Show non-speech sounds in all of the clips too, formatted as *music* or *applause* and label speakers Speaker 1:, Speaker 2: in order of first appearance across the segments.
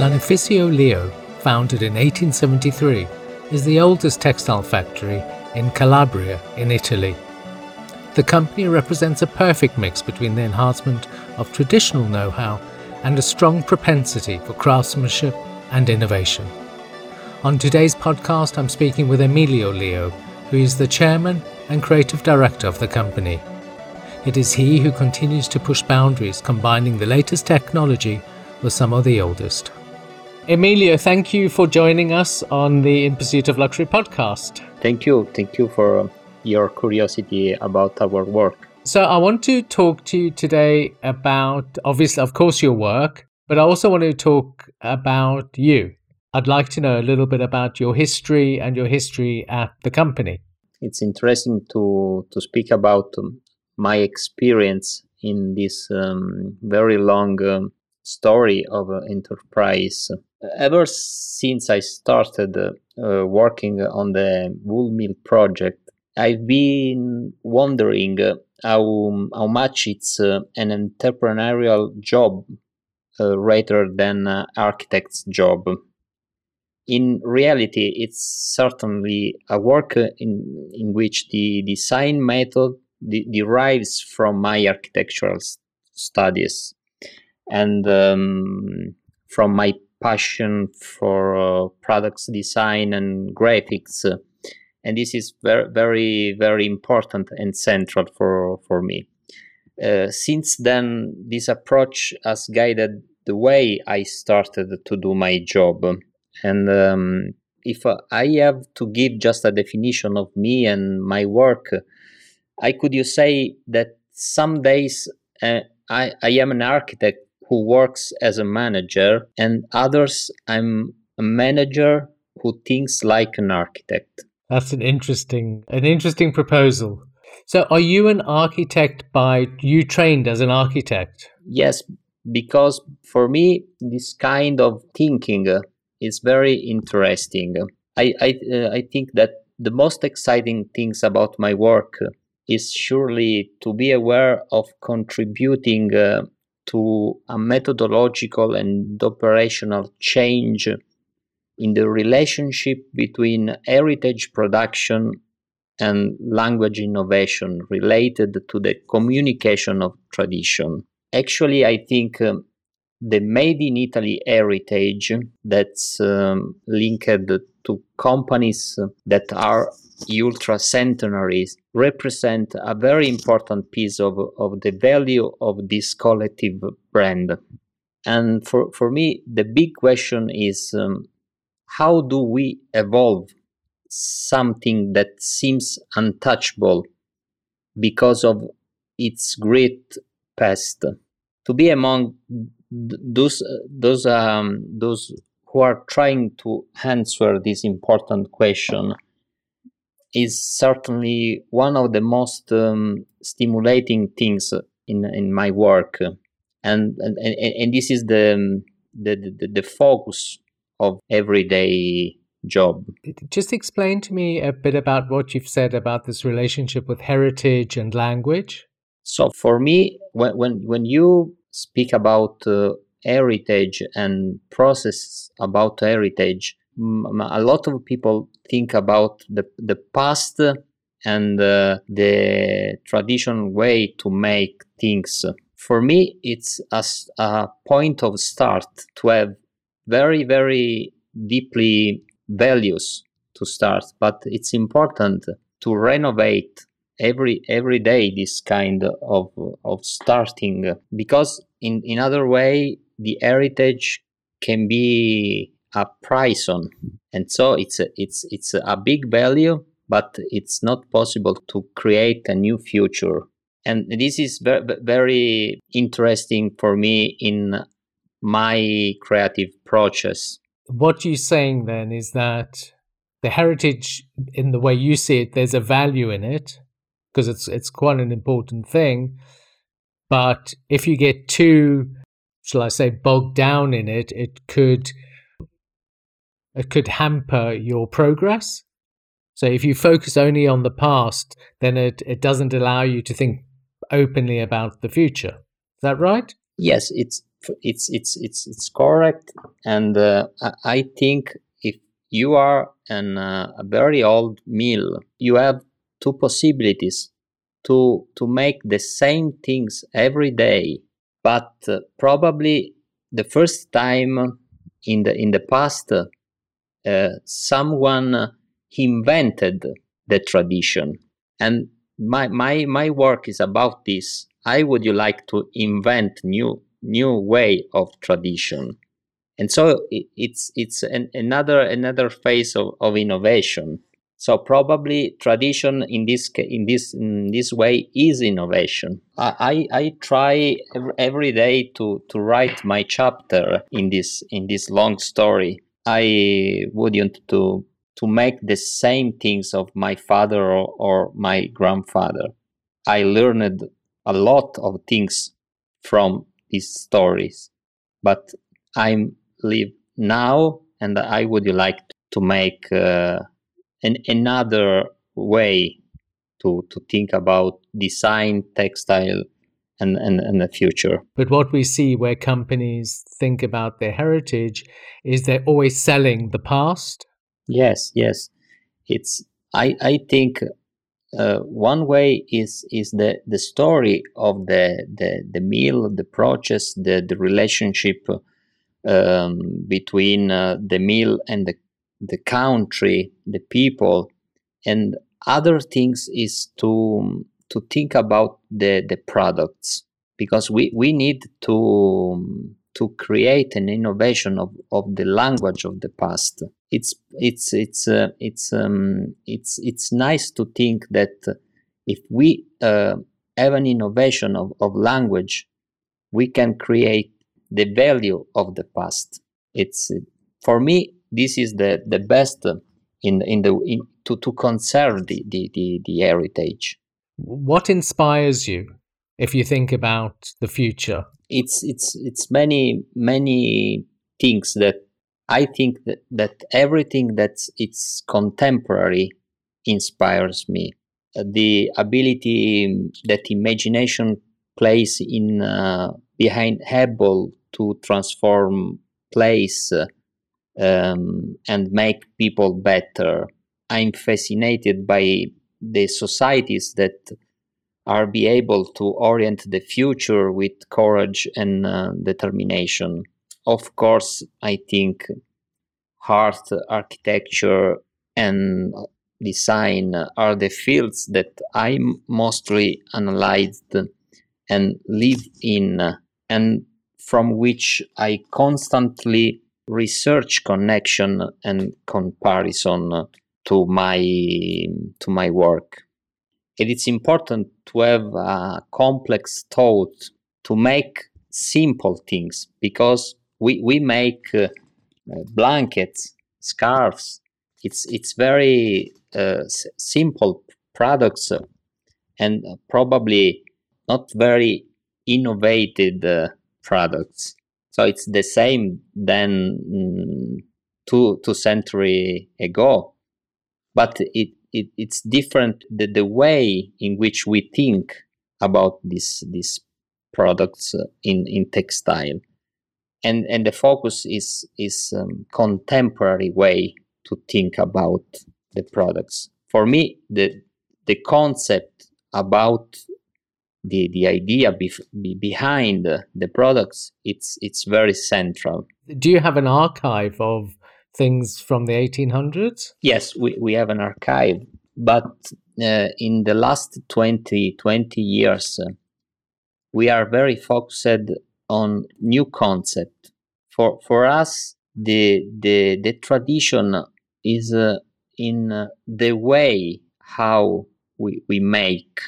Speaker 1: Lanificio Leo, founded in 1873, is the oldest textile factory in Calabria in Italy. The company represents a perfect mix between the enhancement of traditional know how and a strong propensity for craftsmanship and innovation. On today's podcast, I'm speaking with Emilio Leo, who is the chairman and creative director of the company. It is he who continues to push boundaries, combining the latest technology with some of the oldest. Emilio, thank you for joining us on the In Pursuit of Luxury podcast.
Speaker 2: Thank you. Thank you for your curiosity about our work.
Speaker 1: So, I want to talk to you today about, obviously, of course, your work, but I also want to talk about you. I'd like to know a little bit about your history and your history at the company.
Speaker 2: It's interesting to, to speak about um, my experience in this um, very long um, story of uh, enterprise. Ever since I started uh, working on the wool mill project, I've been wondering uh, how, how much it's uh, an entrepreneurial job uh, rather than architect's job. In reality, it's certainly a work in, in which the design method de- derives from my architectural studies and um, from my passion for uh, products design and graphics. and this is very, very, very important and central for, for me. Uh, since then, this approach has guided the way I started to do my job. And um, if uh, I have to give just a definition of me and my work, I could you say that some days uh, I, I am an architect who works as a manager, and others I'm a manager who thinks like an architect.
Speaker 1: That's an interesting an interesting proposal. So are you an architect by you trained as an architect?
Speaker 2: Yes, because for me this kind of thinking is very interesting. I I, uh, I think that the most exciting things about my work is surely to be aware of contributing uh, to a methodological and operational change in the relationship between heritage production and language innovation related to the communication of tradition. Actually, I think um, the made in Italy heritage that's um, linked to companies that are ultra centenaries represent a very important piece of, of the value of this collective brand. And for, for me, the big question is um, how do we evolve something that seems untouchable because of its great past? To be among those those um, those who are trying to answer this important question is certainly one of the most um, stimulating things in in my work. And and, and this is the, the the the focus of everyday job.
Speaker 1: Just explain to me a bit about what you've said about this relationship with heritage and language.
Speaker 2: So for me when when when you speak about uh, heritage and process about heritage, a lot of people think about the, the past and uh, the traditional way to make things. For me, it's a, a point of start to have very, very deeply values to start, but it's important to renovate every every day this kind of of starting because in in other way the heritage can be a price on. And so it's a, it's it's a big value but it's not possible to create a new future. And this is very, interesting for me in my creative process.
Speaker 1: What you're saying then is that the heritage in the way you see it there's a value in it because it's it's quite an important thing. But if you get too, shall I say, bogged down in it, it could could hamper your progress. So if you focus only on the past, then it, it doesn't allow you to think openly about the future. Is that right?
Speaker 2: Yes, it's it's it's it's it's correct, and uh, I think if you are an, uh, a very old mill, you have two possibilities to to make the same things every day, but uh, probably the first time in the in the past, uh, Uh, someone uh, invented the tradition, and my my my work is about this. I would you like to invent new new way of tradition, and so it, it's it's an, another another phase of, of innovation. So probably tradition in this in this in this way is innovation. I, I, I try every day to, to write my chapter in this in this long story. I wouldn't to to make the same things of my father or, or my grandfather. I learned a lot of things from these stories, but I'm live now, and I would like to make. Uh, an, another way to, to think about design, textile, and, and, and the future.
Speaker 1: But what we see where companies think about their heritage is they're always selling the past.
Speaker 2: Yes, yes. It's I, I think uh, one way is is the, the story of the, the, the meal, the process, the, the relationship um, between uh, the meal and the the country, the people, and other things is to to think about the the products because we we need to to create an innovation of, of the language of the past. It's it's it's uh, it's um, it's it's nice to think that if we uh, have an innovation of, of language, we can create the value of the past. It's for me this is the, the best in in the in, to, to conserve the, the, the, the heritage.
Speaker 1: What inspires you if you think about the future?
Speaker 2: It's it's it's many many things that I think that, that everything that's it's contemporary inspires me. The ability that imagination plays in uh, behind able to transform place uh, um, and make people better. I'm fascinated by the societies that are be able to orient the future with courage and uh, determination. Of course, I think art, architecture, and design are the fields that I mostly analyzed and live in, and from which I constantly research connection and comparison to my to my work. And it's important to have a complex thought to make simple things because we, we make uh, blankets, scarves. It's it's very uh, s- simple products and probably not very innovative uh, products. So it's the same than mm, two two century ago, but it, it it's different. The, the way in which we think about these these products uh, in in textile, and and the focus is is um, contemporary way to think about the products. For me, the the concept about the the idea bef- be behind the products it's it's very central
Speaker 1: do you have an archive of things from the 1800s
Speaker 2: yes we, we have an archive but uh, in the last 20 20 years uh, we are very focused on new concept. For for us the the the tradition is uh, in uh, the way how we we make.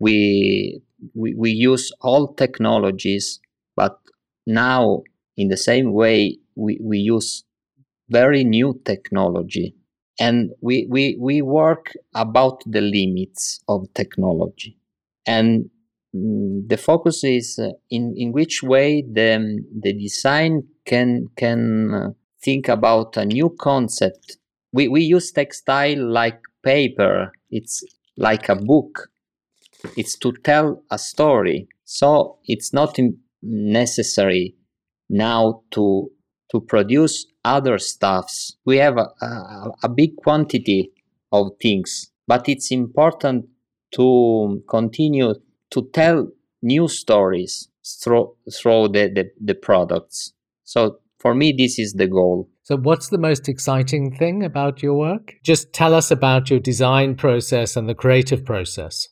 Speaker 2: We we, we use all technologies, but now in the same way we, we use very new technology. And we, we, we work about the limits of technology. And mm, the focus is uh, in, in which way the, the design can can uh, think about a new concept. We, we use textile like paper. It's like a book. It's to tell a story. So it's not necessary now to to produce other stuffs. We have a, a, a big quantity of things, but it's important to continue to tell new stories through, through the, the, the products. So for me, this is the goal.
Speaker 1: So, what's the most exciting thing about your work? Just tell us about your design process and the creative process.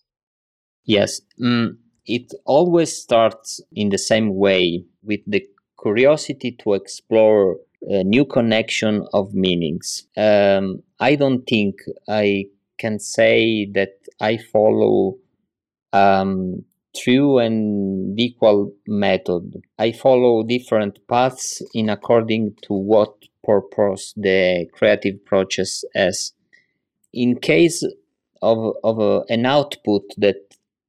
Speaker 2: Yes, mm, it always starts in the same way with the curiosity to explore a new connection of meanings. Um, I don't think I can say that I follow um, true and equal method. I follow different paths in according to what purpose the creative process has. In case of, of an output that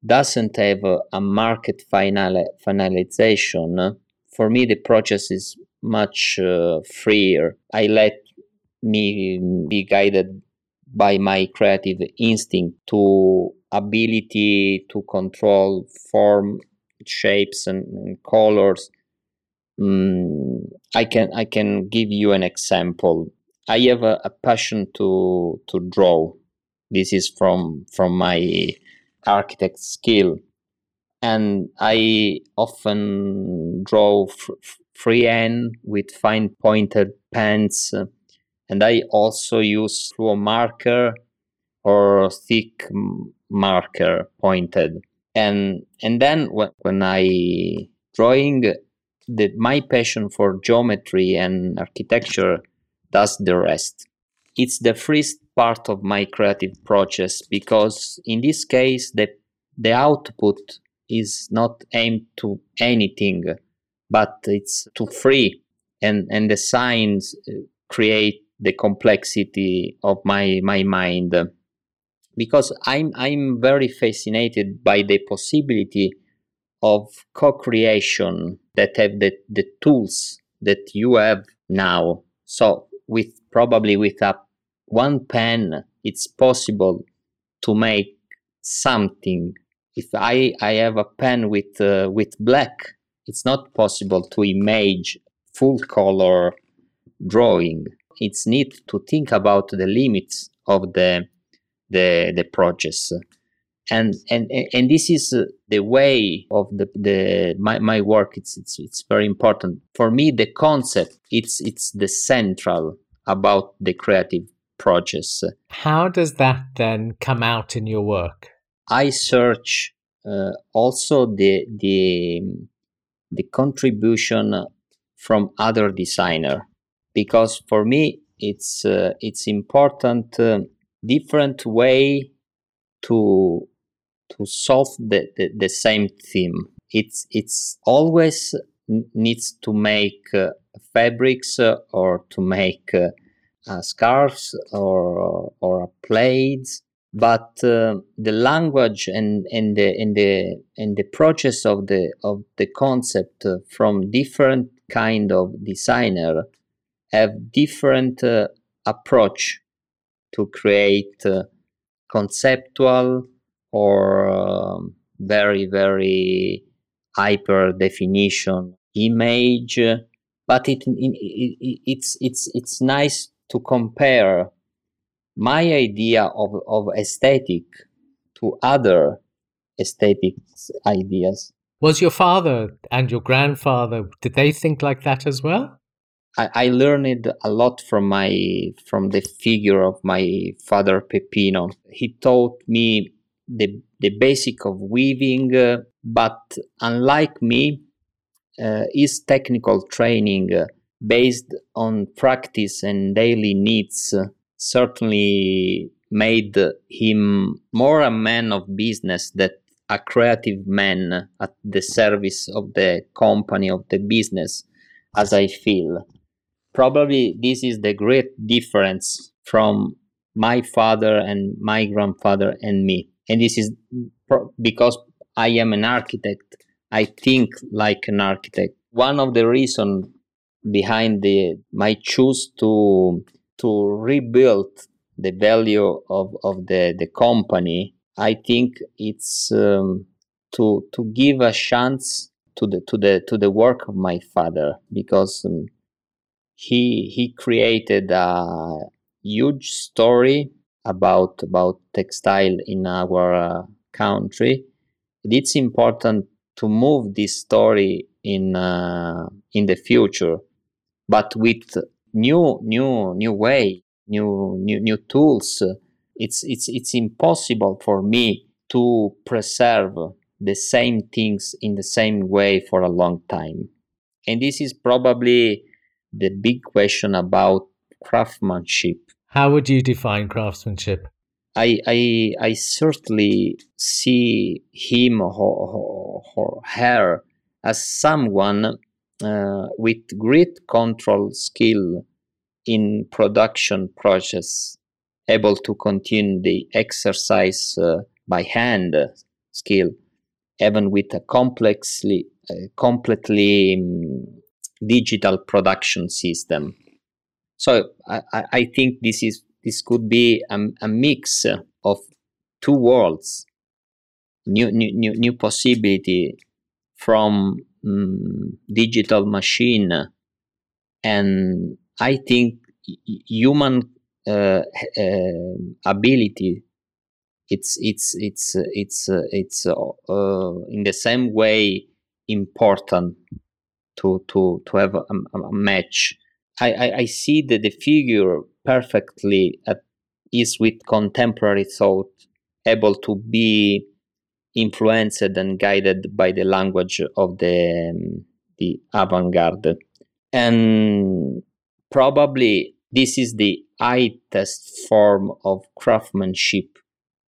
Speaker 2: doesn't have a, a market final, finalization, for me the process is much uh, freer. I let me be guided by my creative instinct to ability to control form shapes and, and colors. Mm, i can i can give you an example. I have a, a, passion to to draw. This is from from my architect skill. And i often draw f- freehand with fine pointed pens uh, and i also use fluo marker or thick marker pointed. And and then when, when i drawing the my passion for geometry and architecture does the rest. It's the first part of my creative process because in this case the the output is not aimed to anything but it's too free and and the signs uh, create the complexity of my my mind because I'm I'm very fascinated by the possibility of co-creation that have the, the tools that you have now. So with probably with a one pen, it's possible to make something. If I, I have a pen with uh, with black, it's not possible to image full color drawing. It's need to think about the limits of the the the process. And and and this is the way of the the my, my work. It's it's it's very important. For me the concept it's it's the central about the creative process.
Speaker 1: How does that then come out in your work?
Speaker 2: I search uh, also the the the contribution from other designer. Because for me it's uh, it's important uh, different way to to solve the, the, the same theme. It's it's always needs to make uh, fabrics uh, or to make uh, uh scarves or or plates but uh, the language and and the and the and the process of the of the concept uh, from different kind of designer have different approach to create uh, conceptual or um, very very hyper definition image. But it, it, it, it's it's it's nice to compare my idea of, of aesthetic to other aesthetic ideas
Speaker 1: was your father and your grandfather did they think like that as well
Speaker 2: I, I learned a lot from my from the figure of my father Peppino. He taught me the the basic of weaving, uh, but unlike me, uh, his technical training uh, based on practice and daily needs certainly made him more a man of business than a creative man at the service of the company of the business as i feel. Probably this is the great difference from my father and my grandfather and me. And this is because i am an architect i think like an architect. One of the reasons behind the my choose to to rebuild the value of, of the, the company i think it's um, to to give a chance to the to the to the work of my father because um, he he created a huge story about about textile in our uh, country. It's important to move this story in uh, in the future, but with new new new way, new new new tools. It's it's it's impossible for me to preserve the same things in the same way for a long time. And this is probably the big question about craftsmanship.
Speaker 1: How would you define craftsmanship?
Speaker 2: I, I, I certainly see him or, or her as someone with great control skill in production process, able to continue the exercise uh, by hand skill, even with a complexly, uh, completely um, digital production system. So I, I think this is this could be a, a mix of two worlds, new new new, new possibility from um, digital machine, and I think human uh, uh, ability it's it's it's it's it's uh, in the same way important to to to have a, a match. I, I, I see that the figure perfectly at is with contemporary thought, able to be influenced and guided by the language of the um, the avant-garde, and probably this is the highest form of craftsmanship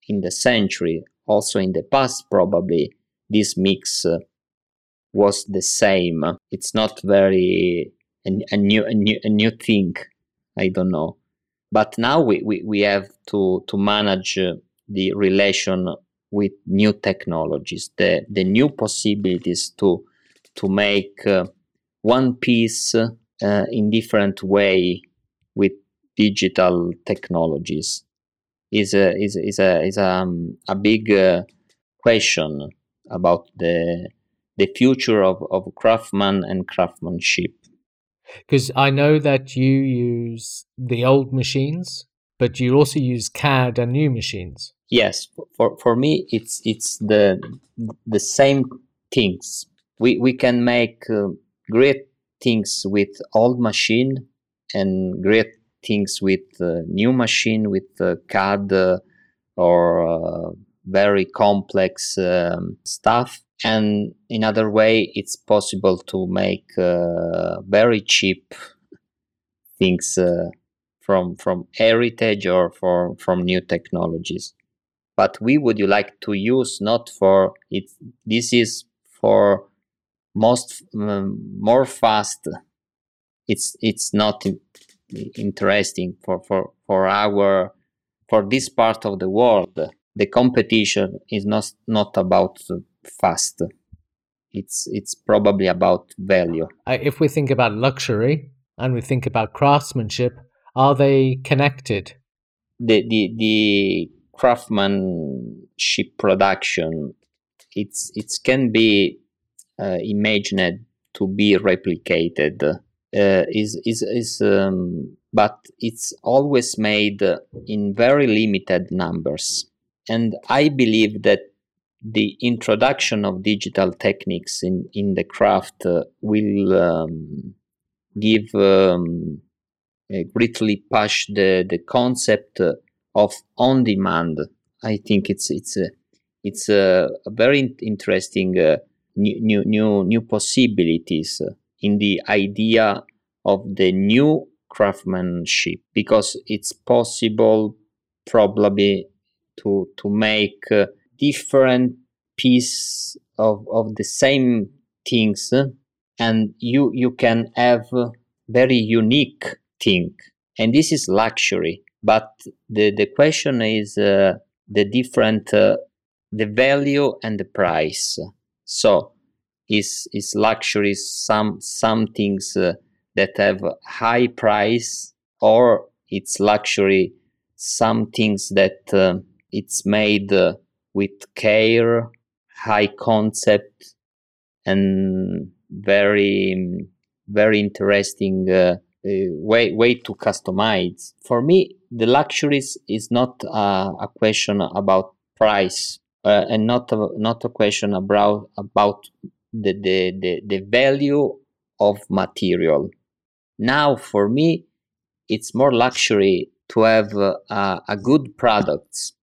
Speaker 2: in the century. Also in the past, probably this mix uh, was the same. It's not very a, a, new a new a new thing. I don't know, but now we, we, we have to to manage uh, the relation with new technologies, the the new possibilities to to make uh, one piece uh, in different way with digital technologies is a is is a is a, um, a big uh, question about the the future of, of craftsman and craftsmanship.
Speaker 1: Because I know that you use the old machines, but you also use CAD and new machines.
Speaker 2: Yes, for, for me it's it's the the same things. We we can make uh, great things with old machine and great things with uh, new machine with uh, CAD or uh, very complex um, stuff and in other way it's possible to make uh, very cheap things uh, from from heritage or for, from new technologies but we would you like to use not for it this is for most um, more fast it's it's not interesting for for for our for this part of the world the competition is not not about fast. It's it's probably about value.
Speaker 1: If we think about luxury and we think about craftsmanship, are they connected?
Speaker 2: The the the craftsmanship production, it's it can be uh, imagined to be replicated. Uh, is is is um, but it's always made in very limited numbers and i believe that the introduction of digital techniques in, in the craft uh, will um, give um, greatly push the, the concept of on demand. I think it's it's a, it's a, a very interesting uh, new, new new possibilities uh, in the idea of the new craftsmanship because it's possible probably to to make uh, different piece of, of the same things and you you can have very unique thing and this is luxury but the the question is uh, the different uh, the value and the price. So is is luxury some some things uh, that have high price or it's luxury some things that uh, it's made uh, with care, high concept, and very very interesting uh, way way to customize. For me, the luxuries is not uh, a question about price uh, and not a, not a question about about the, the, the, the value of material. Now, for me, it's more luxury to have uh, a good products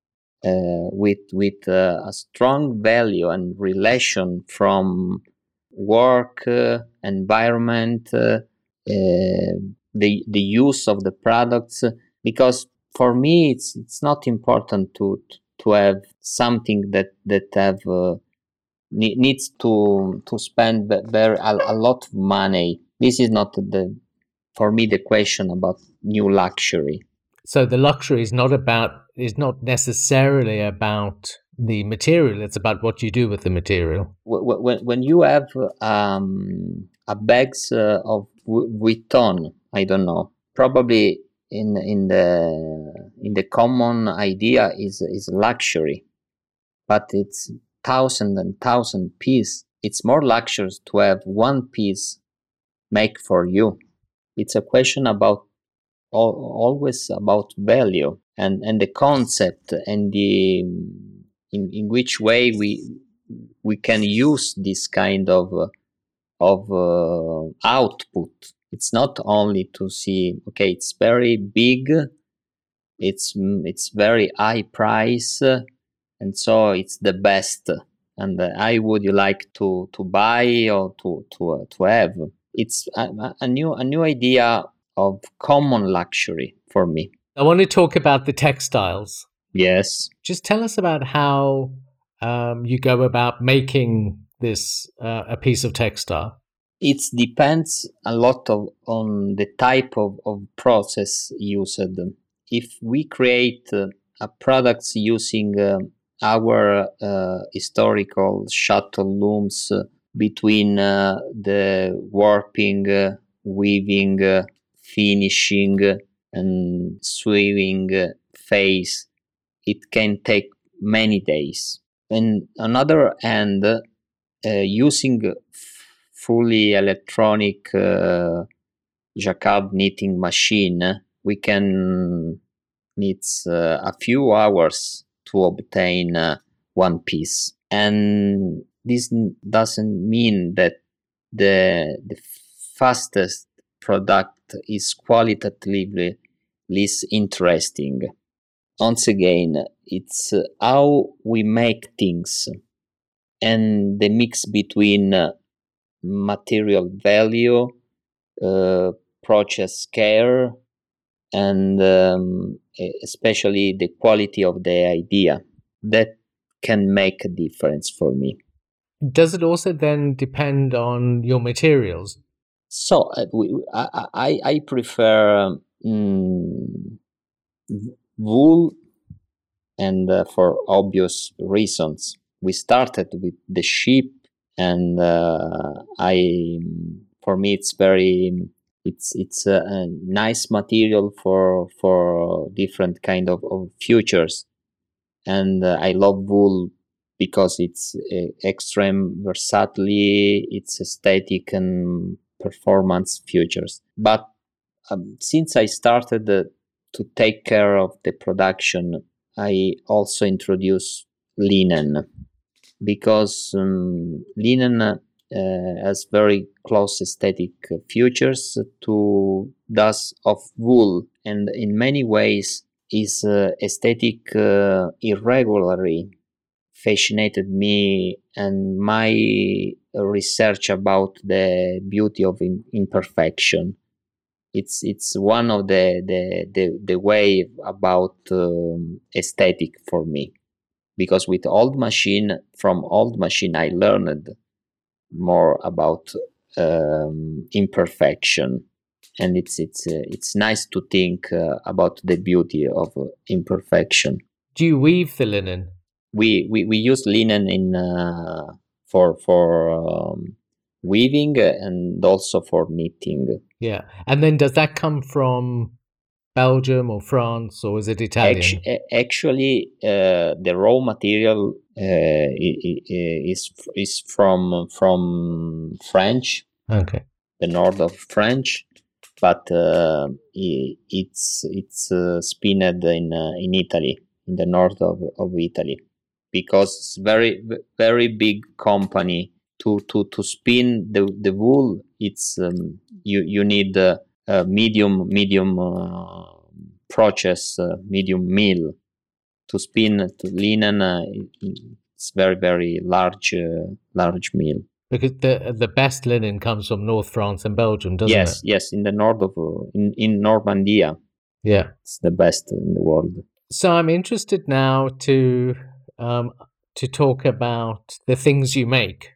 Speaker 2: uh, with with uh, a strong value and relation from work, uh, environment, uh, uh, the the use of the products. Because for me, it's it's not important to to have something that that have needs to to spend very a, a lot of money. This is not the for me the question about new luxury.
Speaker 1: So the luxury is not about is not necessarily about the material. It's about what you do with the material.
Speaker 2: When when you have um, a bags uh, of Vuitton, I don't know, probably in in the in the common idea is is luxury, but it's thousand and thousand piece. It's more luxurious to have one piece make for you. It's a question about always about value and, and the concept and the in, in which way we we can use this kind of uh, of uh, output. It's not only to see okay, it's very big, it's it's very high price, and so it's the best. And uh, I would like to to buy or to to uh, to have. It's a, a new a new idea of common luxury for me.
Speaker 1: I want to talk about the textiles.
Speaker 2: Yes.
Speaker 1: Just tell us about how um, you go about making this uh, a piece of textile.
Speaker 2: It depends a lot of, on the type of, of process used. If we create uh, a products using uh, our uh, historical shuttle looms between uh, the warping, uh, weaving, finishing and sewing phase it can take many days and another hand uh, using fully electronic uh, jacquard knitting machine we can need uh, a few hours to obtain uh, one piece and this doesn't mean that the the fastest product is qualitatively less interesting. Once again, it's how we make things and the mix between uh, material value, uh, process care, and um, especially the quality of the idea that can make a difference for me.
Speaker 1: Does it also then depend on your materials?
Speaker 2: So uh, we, I, I, I prefer um, wool, and uh, for obvious reasons, we started with the sheep, and uh, I, for me, it's very, it's it's a, a, nice material for for different kind of, of futures, and uh, I love wool because it's uh, extreme versatility, it's aesthetic and performance futures. But um, since I started uh, to take care of the production, I also introduced linen because um, linen uh, has very close aesthetic features to those of wool and in many ways is uh, aesthetic uh, irregularly fascinated me and my research about the beauty of imperfection. It's it's one of the the the, the way about um, aesthetic for me because with old machine from old machine i learned more about um, imperfection. And it's it's uh, it's nice to think uh, about the beauty of uh, imperfection.
Speaker 1: Do you weave the linen?
Speaker 2: We we, we use linen in uh, for for um, weaving and also for knitting.
Speaker 1: Yeah, and then does that come from Belgium or France or is it Italian?
Speaker 2: Actually, uh, the raw material is is from from French.
Speaker 1: Okay.
Speaker 2: The north of French, but uh, it's it's uh, spinned in uh, in Italy, in the north of, of Italy, because it's very very big company to to to spin the the wool. It's um, you you need a medium medium uh, process, uh, medium mill to spin to linen. Uh, it's very very large large mill.
Speaker 1: Because the the best linen comes from North France and Belgium, doesn't
Speaker 2: yes,
Speaker 1: it?
Speaker 2: Yes, yes, in the north of uh, in in Normandia.
Speaker 1: Yeah,
Speaker 2: it's the best in the world.
Speaker 1: So I'm interested now to um, to talk about the things you make.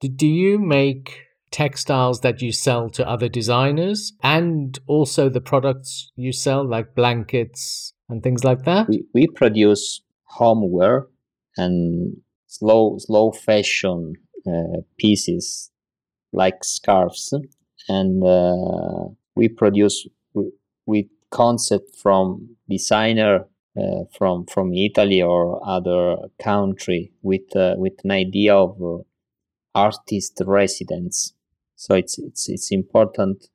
Speaker 1: Do you make textiles that you sell to other designers, and also the products you sell, like blankets and things like that?
Speaker 2: We, we produce homeware and slow slow fashion uh, pieces like scarves and uh, we produce with concept from designer uh, from from Italy or other country with uh, with an idea of uh, artist residence so it's it's it's important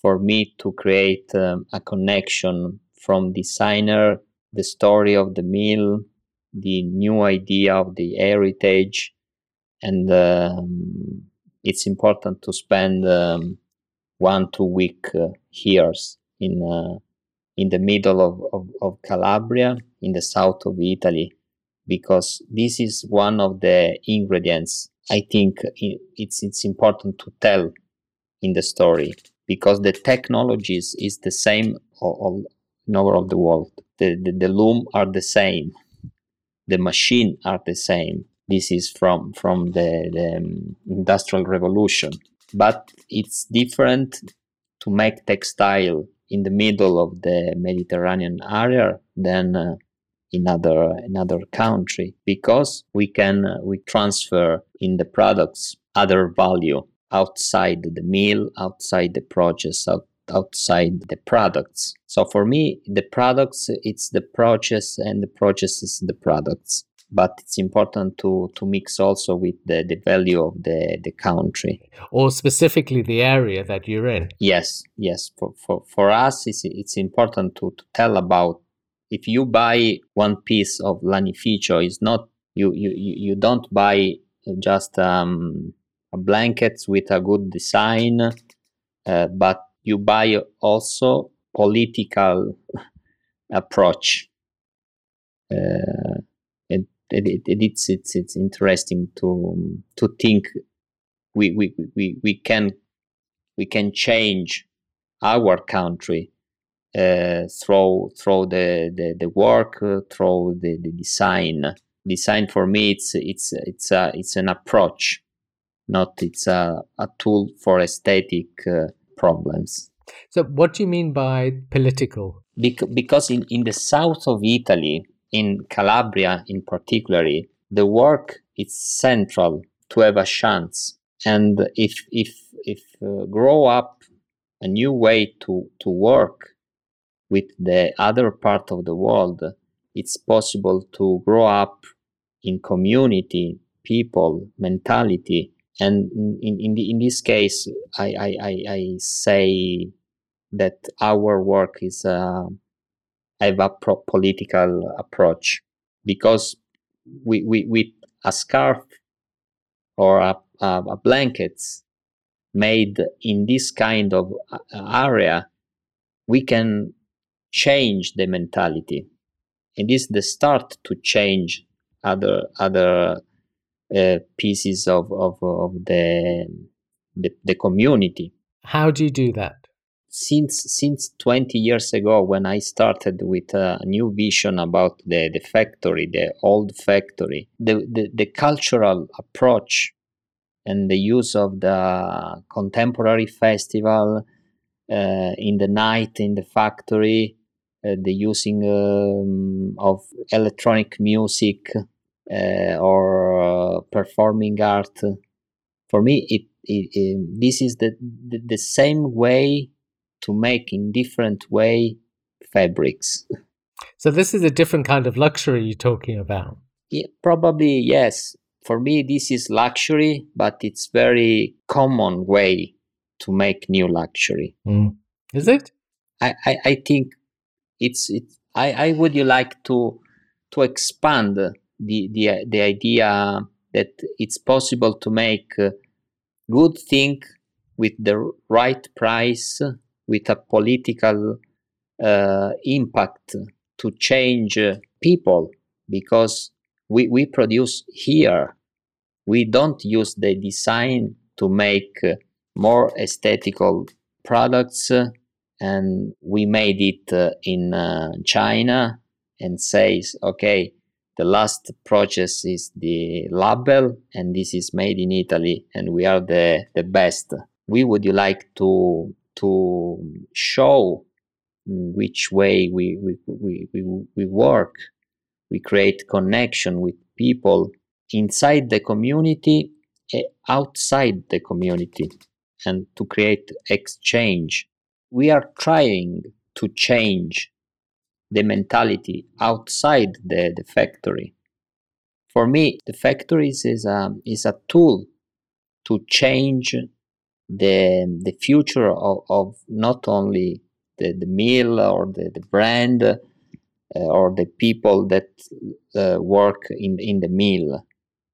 Speaker 2: for me to create um, a connection from designer the story of the mill the new idea of the heritage and um, it's important to spend um, one two week uh, years in uh, in the middle of, of, of, Calabria in the south of Italy because this is one of the ingredients I think it's it's important to tell in the story because the technologies is the same all, over the world. The, the, the loom are the same. The machine are the same. This is from from the, the um, industrial revolution. But it's different to make textile in the middle of the mediterranean area than uh, in other another country because we can uh, we transfer in the products other value outside the mill outside the process out, outside the products. So for me the products it's the process and the process is the products. But it's important to to mix also with the, the value of the the country.
Speaker 1: Or specifically the area that you're in.
Speaker 2: Yes yes. For for, for us it's, it's important to, to tell about if you buy one piece of lanificio it's not you you you don't buy just um, a blankets with a good design uh, but you buy also political *laughs* approach. Uh, it, it, it's it's it's interesting to to think we we, we, we can we can change our country uh, through through the, the, the work uh, through the, the design. Design for me it's it's it's a, it's an approach not it's a, a tool for aesthetic uh, problems.
Speaker 1: So what do you mean by political?
Speaker 2: Bec- because in, in the south of italy in Calabria in particular, the work is central to have a chance. And if if if uh, grow up a new way to to work with the other part of the world, it's possible to grow up in community, people, mentality. And in, in, the, in this case, I, I, I, I say that our work is uh, have a pro- political approach because we, we, with a scarf or a, a, a blankets made in this kind of uh, area, we can change the mentality. It is the start to change other other uh, pieces of, of, of the, the the community.
Speaker 1: How do you do that?
Speaker 2: since since 20 years ago when i started with a new vision about the, the factory the old factory the, the, the cultural approach and the use of the contemporary festival uh, in the night in the factory the using um, of electronic music uh, or uh, performing art for me it, it, it, this is the, the, the same way to make in different way fabrics.
Speaker 1: So this is a different kind of luxury you're talking about.
Speaker 2: Yeah, probably yes. For me, this is luxury, but it's very common way to make new luxury.
Speaker 1: Mm. Is it?
Speaker 2: I, I, I think it's it. I, I would you like to to expand the the the idea that it's possible to make good thing with the right price with a political uh, impact to change uh, people because we, we produce here we don't use the design to make uh, more aesthetical products uh, and we made it uh, in uh, China and says, okay, the last process is the label and this is made in Italy and we are the, the best. We would you like to to show which way we, we, we, we, we work. We create connection with people inside the community, outside the community, and to create exchange we are trying to change the mentality outside the, the factory. For me, the factories is a, is a tool to change the, the future of, of not only the, the mill or the, the brand uh, or the people that uh, work in, in the mill.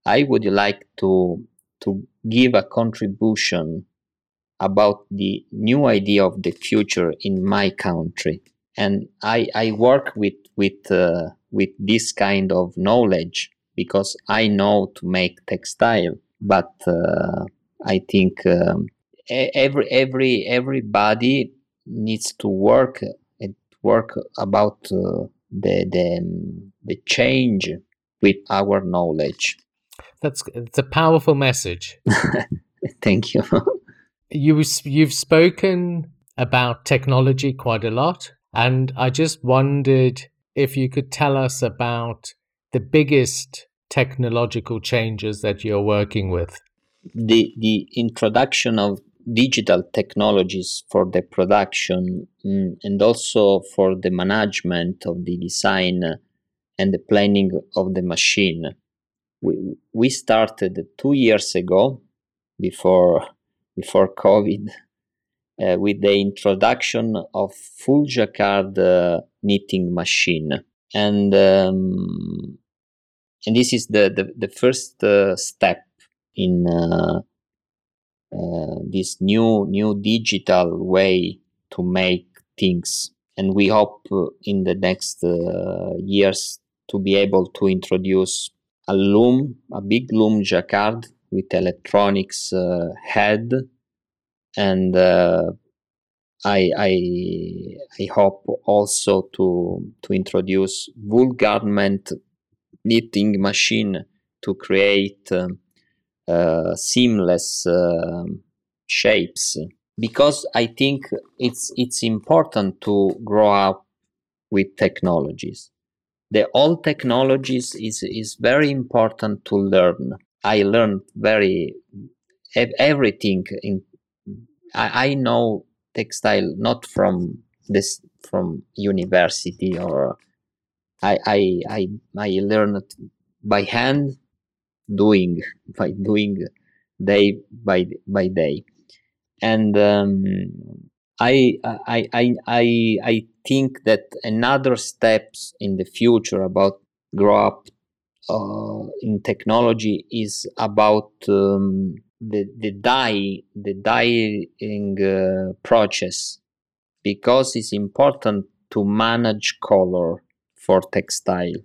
Speaker 2: I would like to, to give a contribution about the new idea of the future in my country. And i i work with with uh, with this kind of knowledge because i know to make textile. But uh, i think um, every every everybody needs to work and work about uh, the the the change with our knowledge.
Speaker 1: That's it's a powerful message. *laughs*
Speaker 2: Thank you *laughs*
Speaker 1: you you've spoken about technology quite a lot, and I just wondered if you could tell us about the biggest technological changes that you're working with.
Speaker 2: The the introduction of digital technologies for the production mm, and also for the management of the design and the planning of the machine. We, we started two years ago before before COVID uh, with the introduction of full jacquard uh, knitting machine. And um, and this is the, the, the first uh, step in uh, uh, this new new digital way to make things. And we hope uh, in the next years to be able to introduce a loom, a big loom jacquard with electronics uh, head and uh, I, I I hope also to to introduce wool garment knitting machine to create um, uh, seamless uh, shapes because I think it's it's important to grow up with technologies. The old technologies is is very important to learn I learned very everything in I, I know textile not from this from university or I I I, I learned by hand doing by doing day by by day. And um, I, I I I I think that another steps in the future about grow up uh, in technology is about um, the the dye the dyeing uh, process. Because it's important to manage color for textile.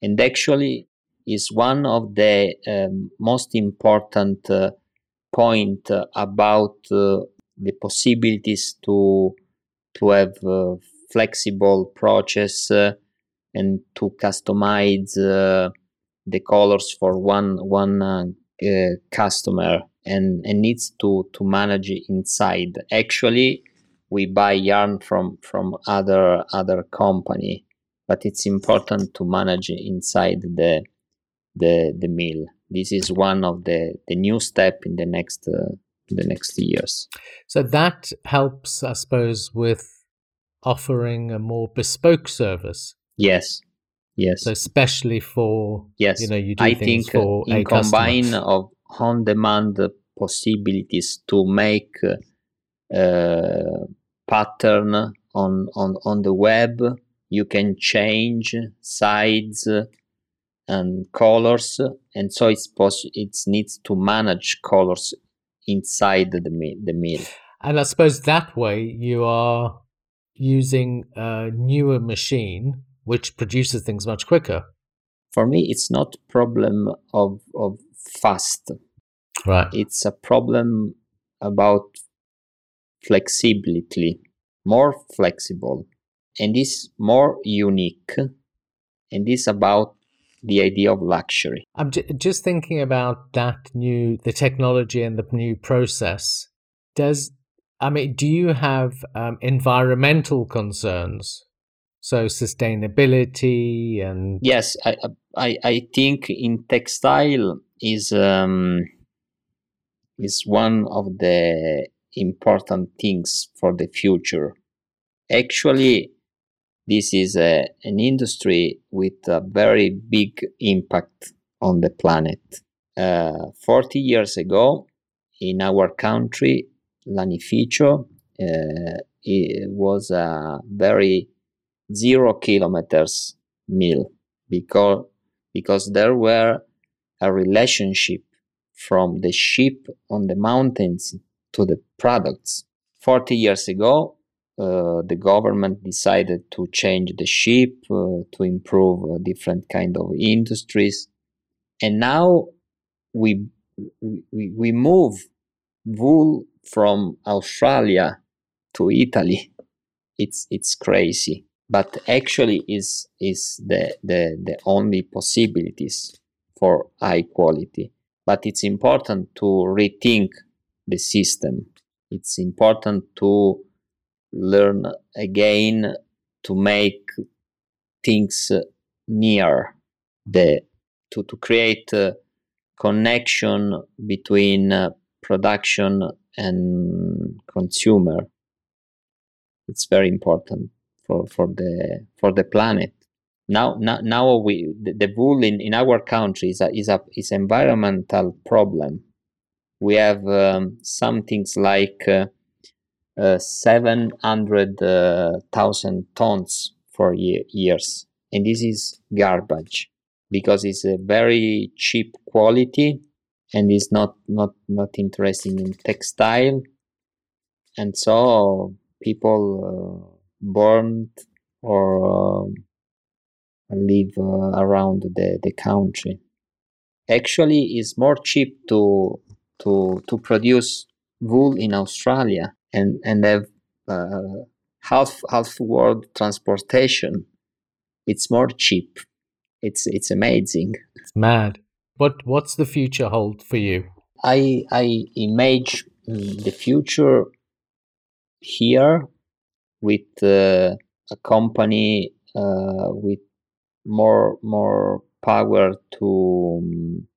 Speaker 2: And actually is one of the um, most important uh, point about uh, the possibilities to to have flexible process uh, and to customize uh, the colors for one one uh, uh, customer and, and needs to to manage inside. Actually we buy yarn from from other other company but it's important to manage inside the the the mill. This is one of the the new step in the next uh, the next years.
Speaker 1: So that helps i suppose with offering a more bespoke service
Speaker 2: Yes, Yes.
Speaker 1: So especially for
Speaker 2: yes,
Speaker 1: you know, you do
Speaker 2: I think uh,
Speaker 1: for
Speaker 2: in
Speaker 1: a customer.
Speaker 2: combine of on-demand possibilities to make uh, pattern on on on the web, you can change sides and colors, and so it's poss- it needs to manage colors inside the mi- the mill.
Speaker 1: And I suppose that way you are using a newer machine which produces things much quicker.
Speaker 2: For me, it's not problem of of fast.
Speaker 1: Right.
Speaker 2: It's a problem about flexibility, more flexible, and is more unique, and is about the idea of luxury.
Speaker 1: I'm j- just thinking about that new the technology and the new process. Does I mean, do you have um, environmental concerns? So sustainability and
Speaker 2: Yes, I I, I think in textile is um, is one of the important things for the future. Actually, this is a, an industry with a very big impact on the planet. Uh, 40 years ago, in our country, Lanificio uh, it was a very zero kilometers mill because because there were a relationship from the ship on the mountains to the products. 40 years ago, uh, the government decided to change the ship uh, to improve uh, different kind of industries. And now we we, we move wool from australia to italy. It's it's crazy but actually is is the the the only possibilities for high quality. But it's important to rethink the system. It's important to learn again to make things near the to, to create connection between uh, production and consumer. It's very important for, for the for the planet now now, now we the, the wool in, in our country is a is a is environmental problem we have um, some things like uh, uh, 700,000 tons for ye- years. And this is garbage because it's a very cheap quality and is not, not, not interesting in textile. And so people uh, burned or um, live uh, around the, the country. Actually, it's more cheap to to to produce wool in Australia and and have uh, half half world transportation. It's more cheap. It's it's amazing.
Speaker 1: it's mad. What what's the future hold for you?
Speaker 2: I I imagine mm, the future here with uh, a company uh, with more more power to um,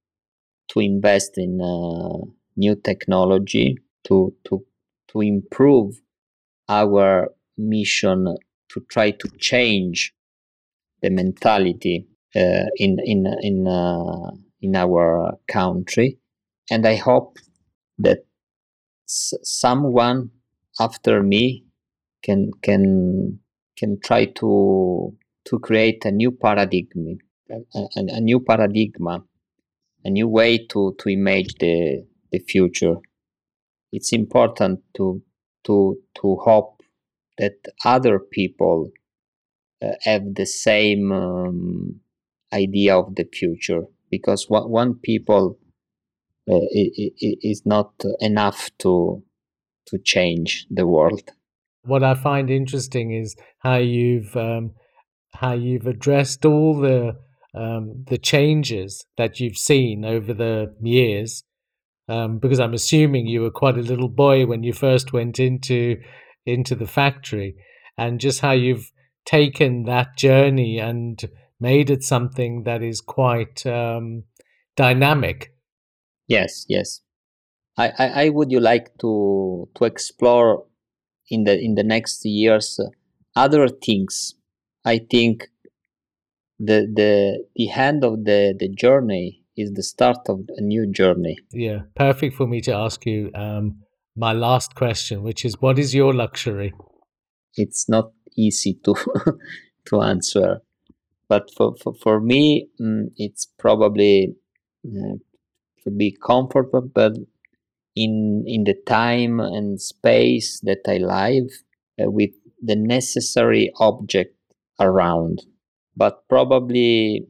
Speaker 2: to invest in uh, new technology to to to improve our mission to try to change the mentality uh, in in in uh, in our country. And i hope that s- someone after me can can can try to to create a new paradigm a, a, a new paradigm a new way to to image the the future. It's important to to to hope that other people uh, have the same um, idea of the future because one, one people uh, i- i- i- is not enough to to change the world
Speaker 1: What I find interesting is how you've um, how you've addressed all the um, the changes that you've seen over the years. Um, because I'm assuming you were quite a little boy when you first went into into the factory, and just how you've taken that journey and made it something that is quite um, dynamic.
Speaker 2: yes yes I, I, I would you like to to explore in the in the next years uh, other things i think the the the end of the the journey is the start of a new journey.
Speaker 1: Yeah, perfect for me to ask you um, my last question, which is, what is your luxury?
Speaker 2: It's not easy to *laughs* to answer, but for for, for me, mm, it's probably mm, to be comfortable in in the time and space that I live uh, with the necessary object around, but probably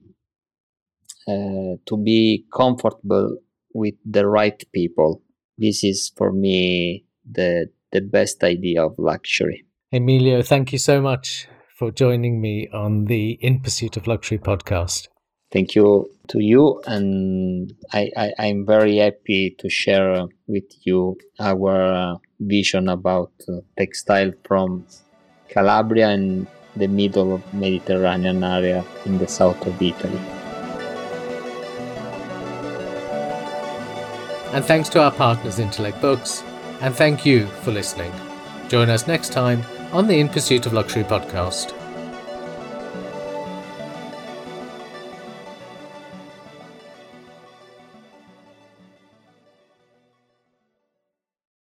Speaker 2: uh, to be comfortable with the right people. This is for me the the best idea of luxury.
Speaker 1: Emilio, thank you so much for joining me on the In Pursuit of Luxury podcast.
Speaker 2: Thank you to you, and I, I, I'm very happy to share with you our vision about uh, textile from Calabria and the middle of Mediterranean area in the south of Italy.
Speaker 1: And thanks to our partners Intellect Books, and thank you for listening. Join us next time on the In Pursuit of Luxury podcast.